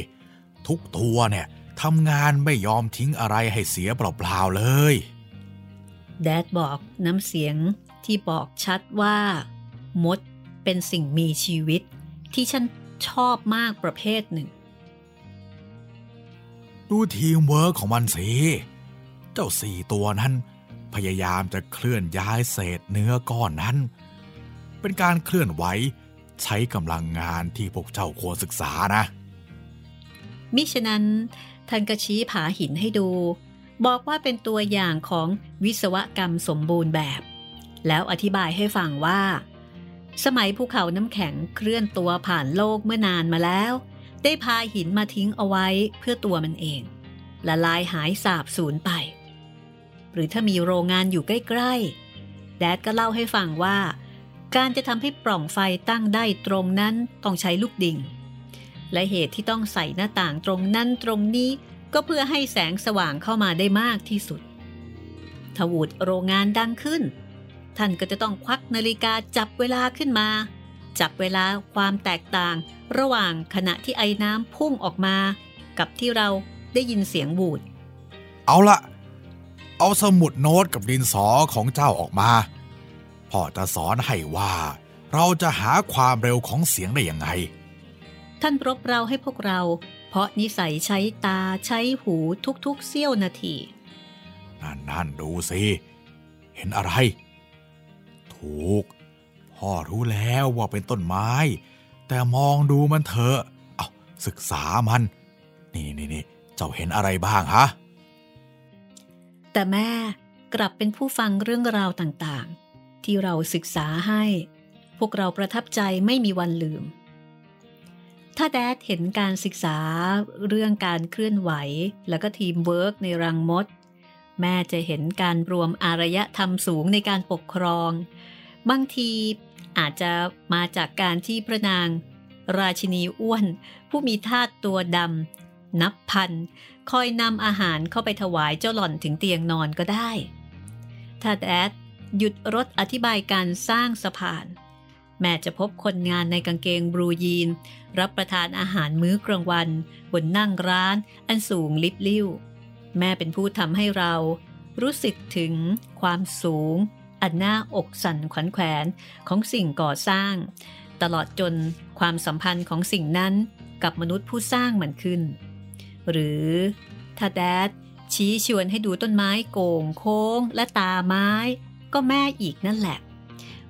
A: ทุกตัวเนี่ยทำงานไม่ยอมทิ้งอะไรให้เสียเปล่าๆเลย
B: แดดบอกน้ำเสียงที่บอกชัดว่า มดเป็นสิ่งมีชีวิต ที่ฉันชอบมากประเภทหนึ่ง
A: ดูทีมเวิร์กของมันสิ เจ้าสี่ตัวนั้น พยายามจะเคลื่อนย้ายเศษเนื้อก้อนนั้น เป็นการเคลื่อนไหวใช้กำลังงานที่พวกเจ้าควรศึกษานะ
B: มิฉะนั้นท่านก็ชี้ผาหินให้ดู บอกว่าเป็นตัวอย่างของวิศวกรรมสมบูรณ์แบบ แล้วอธิบายให้ฟังว่า สมัยภูเขาน้ำแข็งเคลื่อนตัวผ่านโลกเมื่อนานมาแล้ว ได้พาหินมาทิ้งเอาไว้เพื่อตัวมันเองละลายหายสาบสูญไป หรือถ้ามีโรงงานอยู่ใกล้ๆ แดดก็เล่าให้ฟังว่า การจะทำให้ปล่องไฟตั้งได้ตรงนั้นต้องใช้ลูกดิ่ง และเหตุที่ต้องใส่หน้าต่างตรงนั้นตรงนี้ก็เพื่อให้แสงสว่างเข้ามาได้มากที่สุดทวูดโรงงานดังขึ้น ท่านก็จะต้องควักนาฬิกาจับเวลาขึ้นมา จับเวลาความแตกต่าง ระหว่างขณะที่ไอ้น้ำพุ่งออกมา กับที่เราได้ยินเสียงบูด
A: เอาละ เอาสมุดโน้ตกับดินสอของเจ้าออกมา พ่อจะสอนให้ว่า เราจะหาความเร็วของเสียงได้ยังไง
B: ท่านรบเราให้พวกเรา เพราะนิสัยใช้ตาใช้หูทุกๆเสี้ยวนาที
A: นั่นนั่นดูสิ เห็นอะไร ถูก พ่อรู้แล้วว่าเป็นต้นไม้ แต่มองดูมันเถอะ เอาศึกษามัน นี่นี่นี่เจ้าเห็นอะไรบ้างฮะ
B: แต่แม่กลับเป็นผู้ฟังเรื่องราวต่างๆ ที่เราศึกษาให้ พวกเราประทับใจไม่มีวันลืม ถ้า Dad เห็นการศึกษาเรื่องการเคลื่อนไหว แล้วก็ทีมเวิร์กในรังมด แม่จะเห็นการรวมอารยธรรมสูงในการปกครอง บางทีอาจจะมาจากการที่พระนาง ราชินีอ้วน ผู้มีทาสตัวดำนับพัน คอยนำอาหารเข้าไปถวายเจ้าหล่อนถึงเตียงนอนก็ได้ ถ้าแดดหยุดรถอธิบายการสร้างสะพาน แม่จะพบคนงานในกางเกงบรูยีน รับประทานอาหารมื้อกลางวัน บนนั่งร้านอันสูงลิบลิ่ว แม่เป็นผู้ทำให้เรา รู้สึกถึงความสูง อันน่าอกสั่นขวัญแขวนของสิ่งก่อสร้าง ตลอดจนความสัมพันธ์ของสิ่งนั้นกับมนุษย์ผู้สร้างมันขึ้น หรือถ้าแดดชี้ชวนให้ดูต้นไม้โก่งโค้งและตาไม้ ก็แม่อีกนั่นแหละ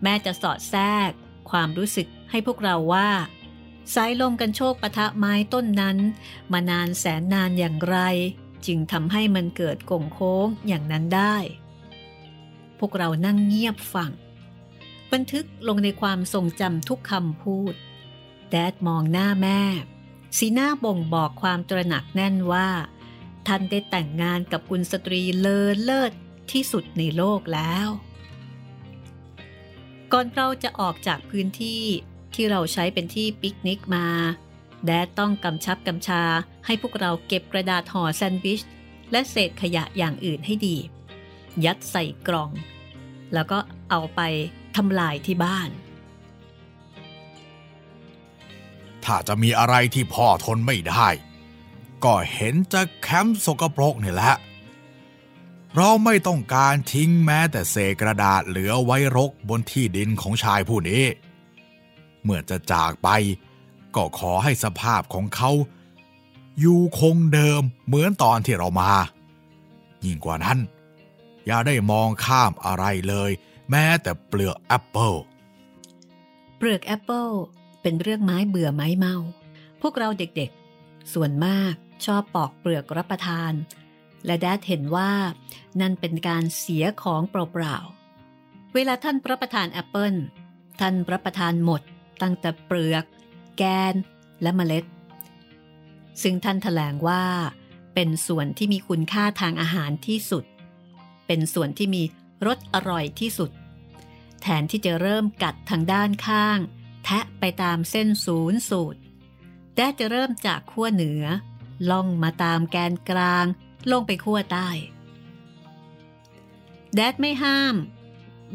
B: แม่จะสอดแทรก ความรู้สึกให้พวกเราว่าสายลมกันโชคปะทะไม้ต้นนั้น มานานแสนนานอย่างไร จึงทำให้มันเกิดโก่งโค้งอย่างนั้นได้ พวกเรานั่งเงียบฟัง บันทึกลงในความทรงจำทุกคำพูด Dad มองหน้าแม่ สีหน้าบ่งบอกความตระหนักแน่นว่า ท่านได้แต่งงานกับกุลสตรีเลอเลิศที่สุดในโลกแล้ว ก่อนเราจะออกจากพื้นที่ที่เราใช้เป็นที่ปิกนิกมา Dad ต้องกำชับกำชาให้พวกเราเก็บกระดาษห่อแซนด์วิช และเศษขยะอย่างอื่นให้ดี ยัดใส่กล่อง แล้วก็เอาไปทำลายที่บ้าน
A: ถ้าจะมีอะไรที่พ่อทนไม่ได้ ก็เห็นจะแคมป์สกปรกนี่แหละ เราไม่ต้องการทิ้งแม้แต่เศษกระดาษเหลือไว้รกบนที่ดินของชายผู้นี้ เมื่อจะจากไป ก็ขอให้สภาพของเขา อยู่คงเดิมเหมือนตอนที่เรามา ยิ่งกว่านั้น อย่าได้มองข้ามอะไรเลย แม้แต่เปลือกแอปเปิล
B: เปลือกแอปเปิล เป็นเรื่องไม้เบื่อไม้เมา พวกเราเด็กๆ ส่วนมากชอบปอกเปลือกรับประทาน และ Dad เห็นว่า นั่นเป็นการเสียของเปล่าๆ เวลาท่านรับประทานแอปเปิลท่านรับประทานหมดตั้งแต่เปลือก แกน และเมล็ด ซึ่งท่านถแถลงว่า เป็นส่วนที่มีคุณค่าทางอาหารที่สุด เป็นส่วนที่มีรสอร่อยที่สุด แทนที่จะเริ่มกัดทางด้านข้าง แทะไปตามเส้นศูนย์สูตรแดดจะเริ่มจากขั้วเหนือ ล่องมาตามแกนกลางลงไปขั้วใต้ แดดไม่ห้าม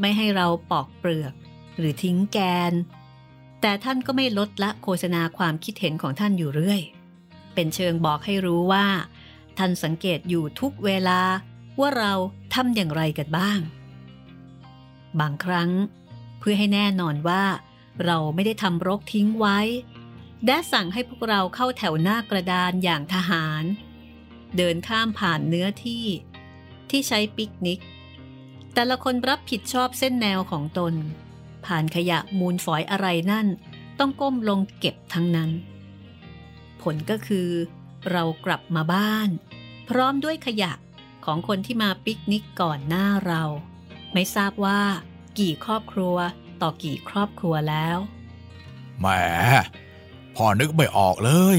B: ไม่ให้เราปอกเปลือก หรือทิ้งแกน แต่ท่านก็ไม่ลดละโฆษณาความคิดเห็นของท่านอยู่เรื่อย เป็นเชิงบอกให้รู้ว่า ท่านสังเกตอยู่ทุกเวลาว่าเราทำอย่างไรกันบ้าง บางครั้งเพื่อให้แน่นอนว่า เราไม่ได้ทำรกทิ้งไว้แดดสั่งให้พวกเราเข้าแถวหน้ากระดานอย่างทหาร เดินข้ามผ่านเนื้อที่ ที่ใช้ปิกนิก แต่ละคนรับผิดชอบเส้นแนวของตน ผ่านขยะมูลฝอยอะไรนั่น ต้องก้มลงเก็บทั้งนั้น ผลก็คือ เรากลับมาบ้าน พร้อมด้วยขยะของคนที่มาปิกนิกก่อนหน้าเรา ไม่ทราบว่า กี่ครอบครัว ต่อกี่ครอบครัวแล้ว
A: แหมพ่อนึกไม่ออกเลย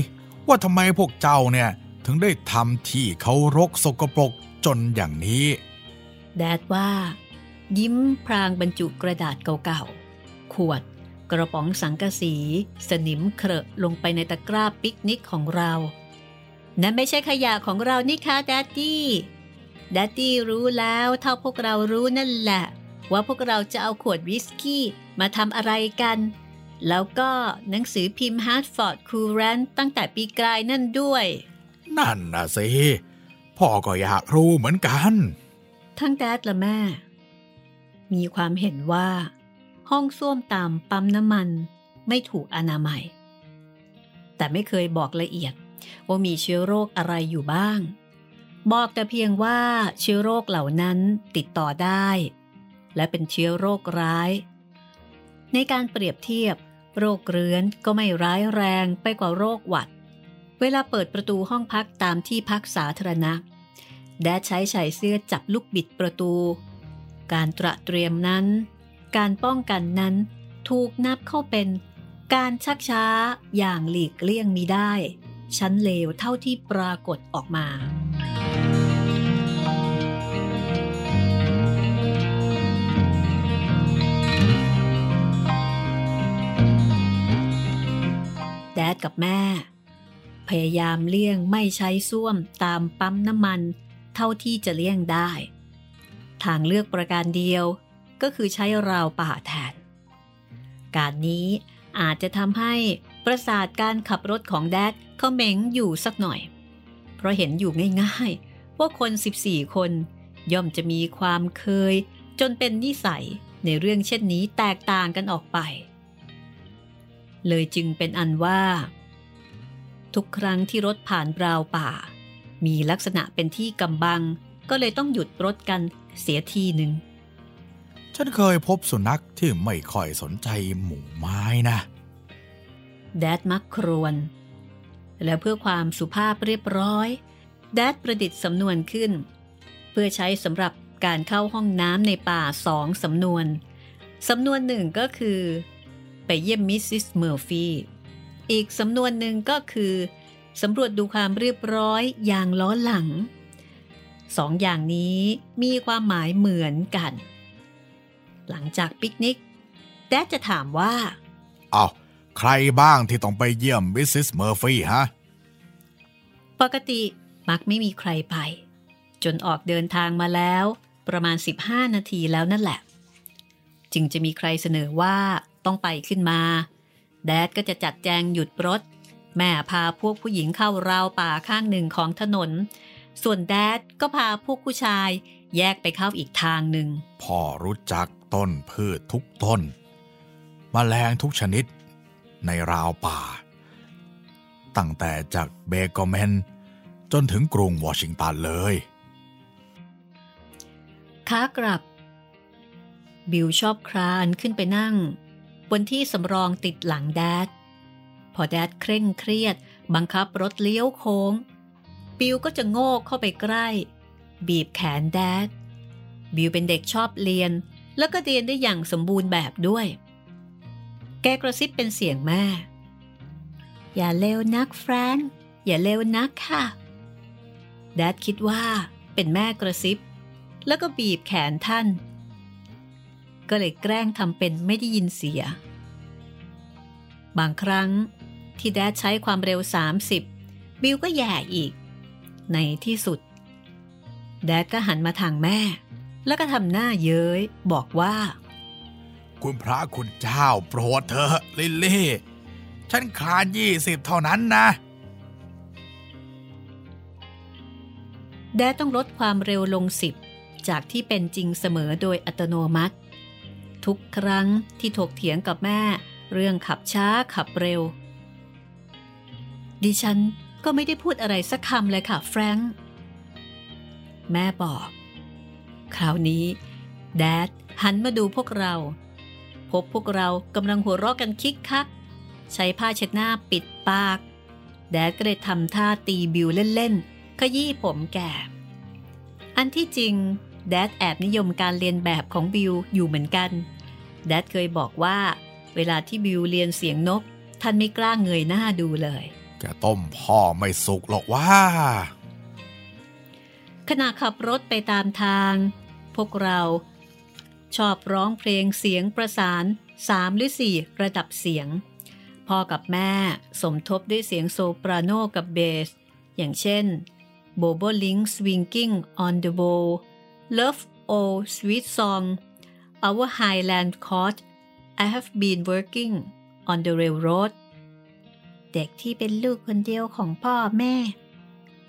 A: ว่าทำไมพวกเจ้าเนี่ยถึงได้ทำที่เขารกสกปรกจนอย่างนี้
B: Dad ว่า ยิ้มพลางบรรจุกระดาษเก่าๆ ขวดกระป๋องสังกะสี สนิมเครอะลงไปในตะกร้าปิกนิกของเรา นั่นไม่ใช่ขยะของเรานี่คะ Daddy Daddy รู้แล้วเท่าพวกเรารู้นั่นแหละ ว่าพวกเราจะเอาขวดวิสกี้มาทำอะไรกัน แล้วก็หนังสือพิมพ์ Hartford Courant ตั้งแต่ปีกลายนั่นด้วย
A: นั่นนะสิ พ่อก็อยากรู้เหมือนกัน
B: ทั้งแดดและแม่ มีความเห็นว่า ห้องส้วมตามปั๊มน้ำมันไม่ถูกอนามัย แต่ไม่เคยบอกละเอียดว่ามีเชื้อโรคอะไรอยู่บ้าง บอกแต่เพียงว่าเชื้อโรคเหล่านั้นติดต่อได้ และเป็นเชื้อโรคร้าย ในการเปรียบเทียบ โรคเรื้อนก็ไม่ร้ายแรงไปกว่าโรคหวัด เวลาเปิดประตูห้องพักตามที่พักสาธารณะ แดดใช้ชายเสื้อจับลูกบิดประตู การตระเตรียมนั้น การป้องกันนั้นถูกนับเข้าเป็นการชักช้าอย่างหลีกเลี่ยงมิได้ ชั้นเลวเท่าที่ปรากฏออกมา ดดกับแม่ พยายามเลี่ยงไม่ใช้ส้วมตามปั๊มน้ำมันเท่าที่จะเลี่ยงได้ ทางเลือกประการเดียวก็คือใช้ราวป่าแทน การนี้อาจจะทำให้ประสาทการขับรถของแดดเขาเหม็งอยู่สักหน่อย เพราะเห็นอยู่ง่ายๆ ว่าคน 14 คนย่อมจะมีความเคยจนเป็นนิสัยในเรื่องเช่นนี้แตกต่างกันออกไป เลยจึงเป็นอันว่า ทุกครั้งที่รถผ่านราวป่า มีลักษณะเป็นที่กำบัง ก็เลยต้องหยุดรถกันเสียทีหนึ่ง
A: ฉันเคยพบสุนัขที่ไม่ค่อยสนใจหมู่ไม้นะ
B: แดดมักครวนและเพื่อความสุภาพเรียบร้อย แดดประดิษฐ์สำนวนขึ้น เพื่อใช้สำหรับการเข้าห้องน้ำในป่าสองสำนวน สำนวนหนึ่งก็คือ ไปเยี่ยม Mrs. Murphy อีกสำนวนหนึ่งก็คือสำรวจดูความเรียบร้อยอย่างล้อหลังสองอย่างนี้มีความหมายเหมือนกัน หลังจากปิกนิก Dad จะถามว่า
A: เอาใครบ้างที่ต้องไปเยี่ยม Mrs. Murphy ฮะ
B: ปกติมักไม่มีใครไป จนออกเดินทางมาแล้ว ประมาณ 15 นาทีแล้วนั่นแหละ จึงจะมีใครเสนอว่า ต้องไปขึ้นมา แดดก็จะจัดแจงหยุดรถ แม่พาพวกผู้หญิงเข้าราวป่าข้างหนึ่งของถนน ส่วนแดดก็พาพวกผู้ชายแยกไปเข้าอีกทางหนึ่ง
A: พ่อรู้จักต้นพืชทุกต้นมแมลงทุกชนิดในราวป่า ตั้งแต่จากเบเกอร์แมน จนถึงกรุงวอชิงตันเลย
B: ขากลับ บิลชอบคลานขึ้นไปนั่ง บนที่สำรองติดหลัง Dad พอ Dad เคร่งเครียด บังคับรถเลี้ยวโค้ง บิลก็จะโน้มเข้าไปใกล้ บีบแขน Dad บิลเป็นเด็กชอบเรียน แล้วก็เรียนได้อย่างสมบูรณ์แบบด้วย แกกระซิบเป็นเสียงแม่ อย่าเร็วนักแฟรงค์อย่าเร็วนักค่ะ แดดคิดว่าเป็นแม่กระซิบ แล้วก็บีบแขนท่าน ก็เลยแกล้งทำเป็นไม่ได้ยินเสีย บางครั้งที่แดดใช้ความเร็ว 30 บิลก็แย่อีก ในที่สุด แดดก็หันมาทางแม่ แล้วก็ทำหน้าเย้ยบอกว่า
A: คุณพระคุณเจ้าโปรดเถอะลิลลี่ ฉันคลานยี่สิบเท่านั้นนะ
B: แดดต้องลดความเร็วลงสิบจากที่เป็นจริงเสมอโดยอัตโนมัติ ทุกครั้งที่ถกเถียงกับแม่ เรื่องขับช้าขับเร็ว ดิฉันก็ไม่ได้พูดอะไรสักคำเลยค่ะแฟรงค์แม่บอก คราวนี้ แดดหันมาดูพวกเรา พบพวกเรากำลังหัวเราะกันคิกคัก ใช้ผ้าเช็ดหน้าปิดปาก แดดก็เลยทำท่าตีบิวเล่นๆขยี้ผมแก่ อันที่จริง แดดแอบนิยมการเรียนแบบของบิวอยู่เหมือนกันแดดเคยบอกว่า เวลาที่บิวเรียนเสียงนก ท่านไม่กล้าเงยหน้าดูเลย
A: แกต้มพ่อไม่สุกหรอกว่า
B: ขณะขับรถไปตามทาง พวกเราชอบร้องเพลงเสียงประสานสามหรือสี่ระดับเสียง พ่อกับแม่สมทบด้วยเสียงโซปราโนกับเบส อย่างเช่น Bobo Link Swinging on the Bow Love Oh Sweet Song Our Highland Court I have been working on the railroad เด็กที่เป็นลูกคนเดียวของพ่อแม่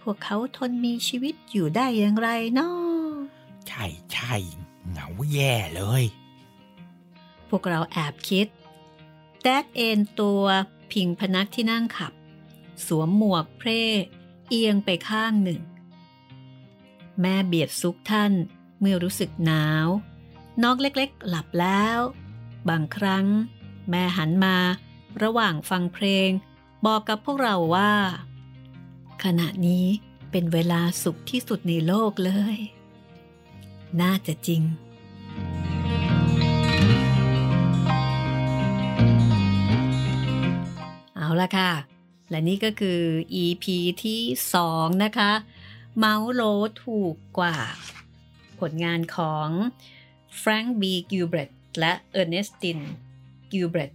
B: พวกเขาทนมีชีวิตอยู่ได้อย่างไรเนาะ
A: ใช่ใช่เหงาแย่เลย
B: พวกเราแอบคิด แดดเอนตัวพิงพนักที่นั่งขับ สวมหมวกเพร่เอียงไปข้างหนึ่ง แม่เบียดซุกท่านเมื่อรู้สึกหนาว น้องเล็กๆ หลับแล้ว บางครั้ง แม่หันมา ระหว่างฟังเพลง บอกกับพวกเราว่า ขณะนี้เป็นเวลาสุขที่สุดในโลกเลย น่าจะจริงเอาละค่ะ และนี่ก็คือ EP ที่ 2 นะคะ เมาส์โลถูกกว่า ผลงานของ Frank B. Gilbert และ Ernestine Gilbert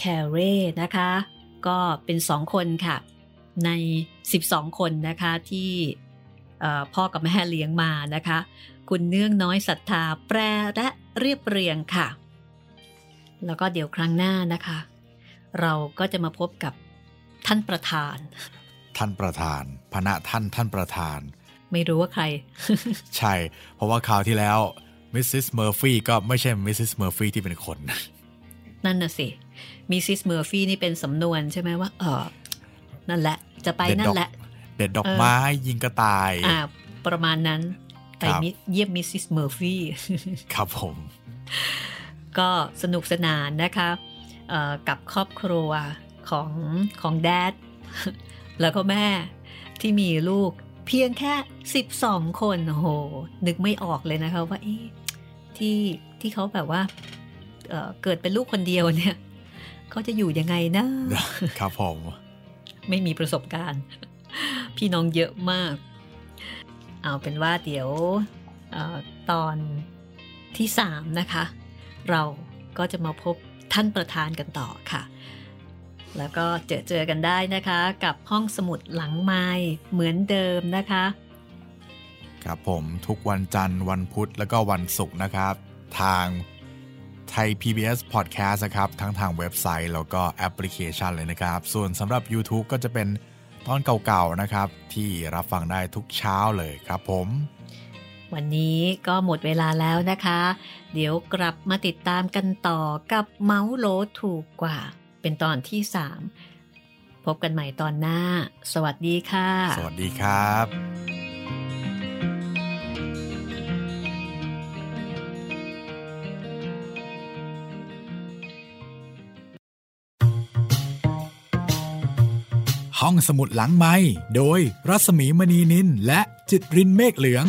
B: c a r r e นะคะ ก็เป็นสองคนค่ะ ใน 12 คนนะคะที่พ่อกับแม่เลี้ยงมานะคะ คุณเนื่องน้อยศรัทธาแปรและเรียบเรียงค่ะ แล้วก็เดี๋ยวครั้งหน้านะคะ เราก็จะมาพบกับท่านประธาน
A: ท่านประธานพระท่านท่านประธาน
B: ไม่รู้ว่าใคร
A: ใช่ เพราะว่าคราวที่แล้ว Mrs. Murphy ก็ไม่ใช่ Mrs. Murphy ที่เป็นคน
B: นั่นน่ะสิ Mrs. Murphy นี่เป็นสำนวนใช่ไหมว่าเออนั่นแหละ จะไปนั่นแหละ
A: เด็ดดอกไม้ยิงกระต่าย
B: อ่าประมาณนั้นไปเยี่ยม Mrs. Murphy
A: ครับผม
B: ก็สนุกสนานนะคะกับครอบครัวของของแดด แล้วก็แม่ที่มีลูกเพียงแค่ 12 คนโอ้โห นึกไม่ออกเลยนะคะว่าที่ที่เขาแบบว่าเเกิดเป็นลูกคนเดียวเนี่ยเขาจะอยู่ยังไงนะ
A: ครับผม
B: ไม่มีประสบการณ์ พี่น้องเยอะมาก เอาเป็นว่าเดี๋ยวอตอนที่สามนะคะ เราก็จะมาพบท่านประธานกันต่อค่ะ แล้วก็เจอเจอกันได้นะคะ กับห้องสมุดหลังไม้เหมือนเดิมนะคะ
A: ครับผมทุกวันจันทร์วันพุธแล้วก็วันศุกร์นะครับ ทางไทย PBS Podcast นะครับ ทั้งทางเว็บไซต์แล้วก็แอปพลิเคชันเลยนะครับ ส่วนสำหรับ YouTube ก็จะเป็นตอนเก่าๆนะครับ ที่รับฟังได้ทุกเช้าเลยครับผม
B: วันนี้ก็หมดเวลาแล้วนะคะ เดี๋ยวกลับมาติดตามกันต่อกับเมาส์โลถูกกว่า เป็นตอนที่ 3 พบกันใหม่ตอนหน้า สวัสดีค่ะ
A: สวัสดีครับห้องสมุดหลังไม้โดยรัสมีมณีนินและจิตรินเมฆเหลือง